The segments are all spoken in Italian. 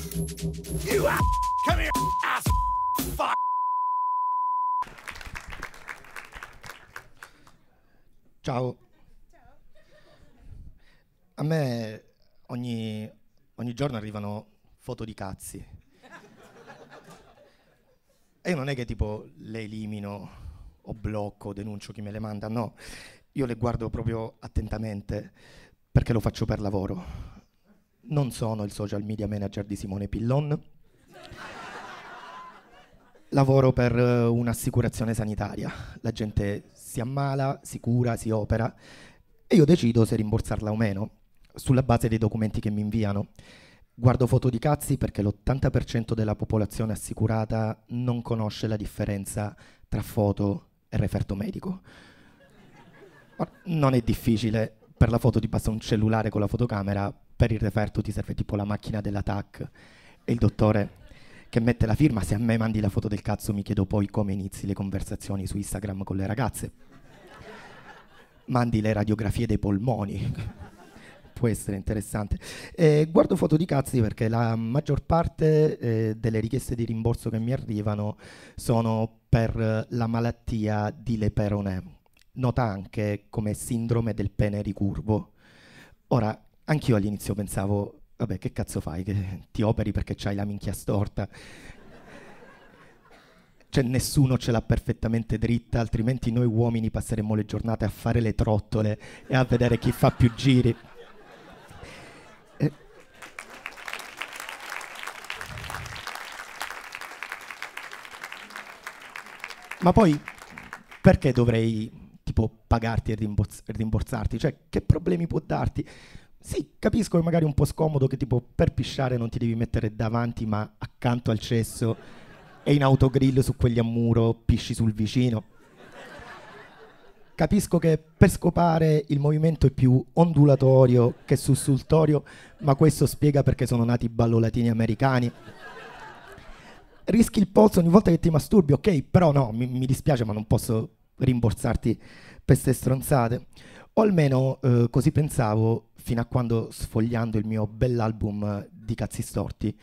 You ass! Come here, ass! Fuck! Ciao. A me ogni, ogni giorno arrivano foto di cazzi. E io non è che tipo le elimino o blocco, denuncio chi me le manda, no. Io le guardo proprio attentamente perché lo faccio per lavoro. Non sono il social media manager di Simone Pillon. Lavoro per eh, un'assicurazione sanitaria. La gente si ammala, si cura, si opera e io decido se rimborsarla o meno sulla base dei documenti che mi inviano. Guardo foto di cazzi perché l'80% della popolazione assicurata non conosce la differenza tra foto e referto medico. Non è difficile, per la foto ti passa un cellulare con la fotocamera, per il referto ti serve tipo la macchina della TAC e il dottore che mette la firma, se a me mandi la foto del cazzo mi chiedo poi come inizi le conversazioni su Instagram con le ragazze. Mandi le radiografie dei polmoni, può essere interessante. Eh, guardo foto di cazzi perché la maggior parte eh, delle richieste di rimborso che mi arrivano sono per eh, la malattia di Leperonè, nota anche come sindrome del pene ricurvo. Ora, anch'io all'inizio pensavo vabbè, che cazzo fai? Che ti operi perché c'hai la minchia storta? Cioè, nessuno ce l'ha perfettamente dritta, altrimenti noi uomini passeremmo le giornate a fare le trottole e a vedere chi fa più giri. Ma poi, perché dovrei tipo pagarti e rimbors- rimborsarti? Cioè, che problemi può darti? Sì, capisco che magari è un po' scomodo che tipo per pisciare non ti devi mettere davanti ma accanto al cesso e in autogrill su quelli a muro pisci sul vicino. Capisco che per scopare il movimento è più ondulatorio che sussultorio, ma questo spiega perché sono nati i ballolatini americani. Rischi il polso ogni volta che ti masturbi, ok, però no, mi, mi dispiace ma non posso rimborsarti per queste stronzate. O almeno eh, così pensavo fino a quando sfogliando il mio bell'album di cazzi storti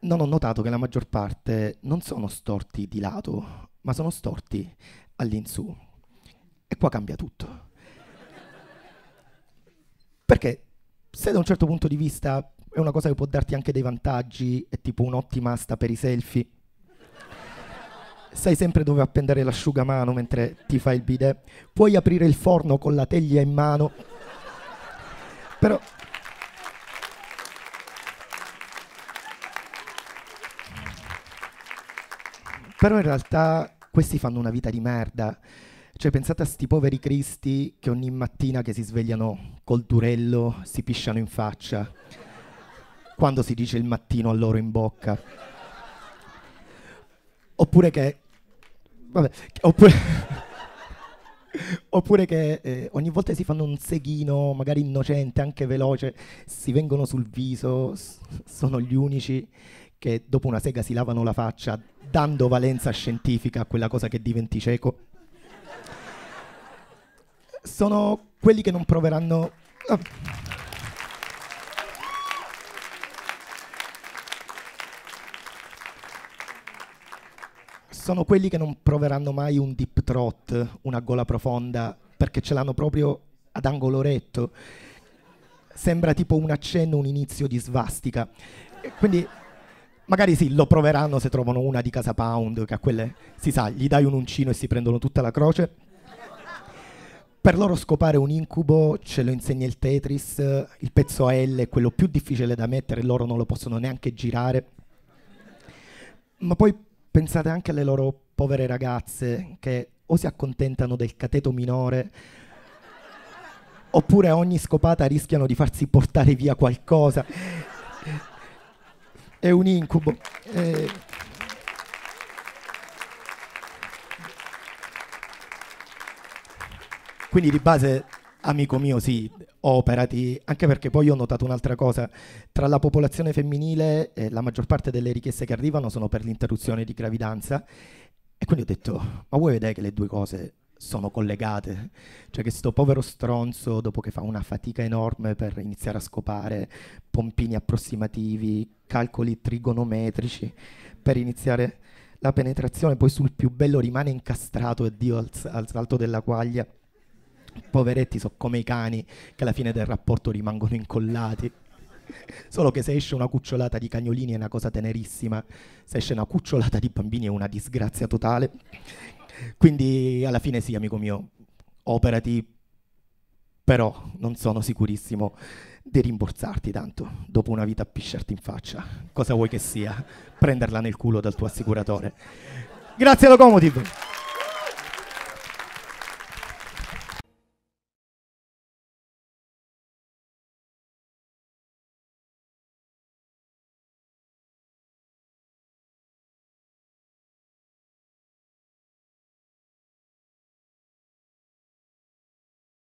non ho notato che la maggior parte non sono storti di lato, ma sono storti all'insù. E qua cambia tutto. Perché se da un certo punto di vista è una cosa che può darti anche dei vantaggi, è tipo un'ottima asta per i selfie, sai sempre dove appendere l'asciugamano mentre ti fai il bidet, puoi aprire il forno con la teglia in mano però... Però in realtà questi fanno una vita di merda. Cioè pensate a sti poveri cristi che ogni mattina che si svegliano col durello si pisciano in faccia. Quando si dice il mattino a loro in bocca. Oppure che... Vabbè, oppure... Oppure che eh, ogni volta si fanno un seghino, magari innocente, anche veloce, si vengono sul viso, s- sono gli unici che dopo una sega si lavano la faccia, dando valenza scientifica a quella cosa che diventi cieco. Sono quelli che non proveranno... Ah. Sono quelli che non proveranno mai un deep throat, una gola profonda, perché ce l'hanno proprio ad angolo retto. Sembra tipo un accenno, un inizio di svastica. Quindi magari sì, lo proveranno se trovano una di casa Pound, che a quelle si sa, gli dai un uncino e si prendono tutta la croce. Per loro scopare un incubo ce lo insegna il Tetris, il pezzo a L è quello più difficile da mettere, loro non lo possono neanche girare. Ma poi pensate anche alle loro povere ragazze che o si accontentano del cateto minore oppure a ogni scopata rischiano di farsi portare via qualcosa. È un incubo. Eh. Quindi di base, amico mio, sì, operati, anche perché poi ho notato un'altra cosa, tra la popolazione femminile eh, la maggior parte delle richieste che arrivano sono per l'interruzione di gravidanza e quindi ho detto, ma vuoi vedere che le due cose sono collegate. Cioè che sto povero stronzo, dopo che fa una fatica enorme per iniziare a scopare pompini approssimativi, calcoli trigonometrici, per iniziare la penetrazione, poi sul più bello rimane incastrato e Dio al, al salto della quaglia. Poveretti sono come i cani che alla fine del rapporto rimangono incollati. Solo che se esce una cucciolata di cagnolini è una cosa tenerissima, se esce una cucciolata di bambini è una disgrazia totale. Quindi alla fine sì, amico mio, operati, però non sono sicurissimo di rimborsarti tanto dopo una vita a pisciarti in faccia. Cosa vuoi che sia? Prenderla nel culo dal tuo assicuratore. Grazie Locomotive.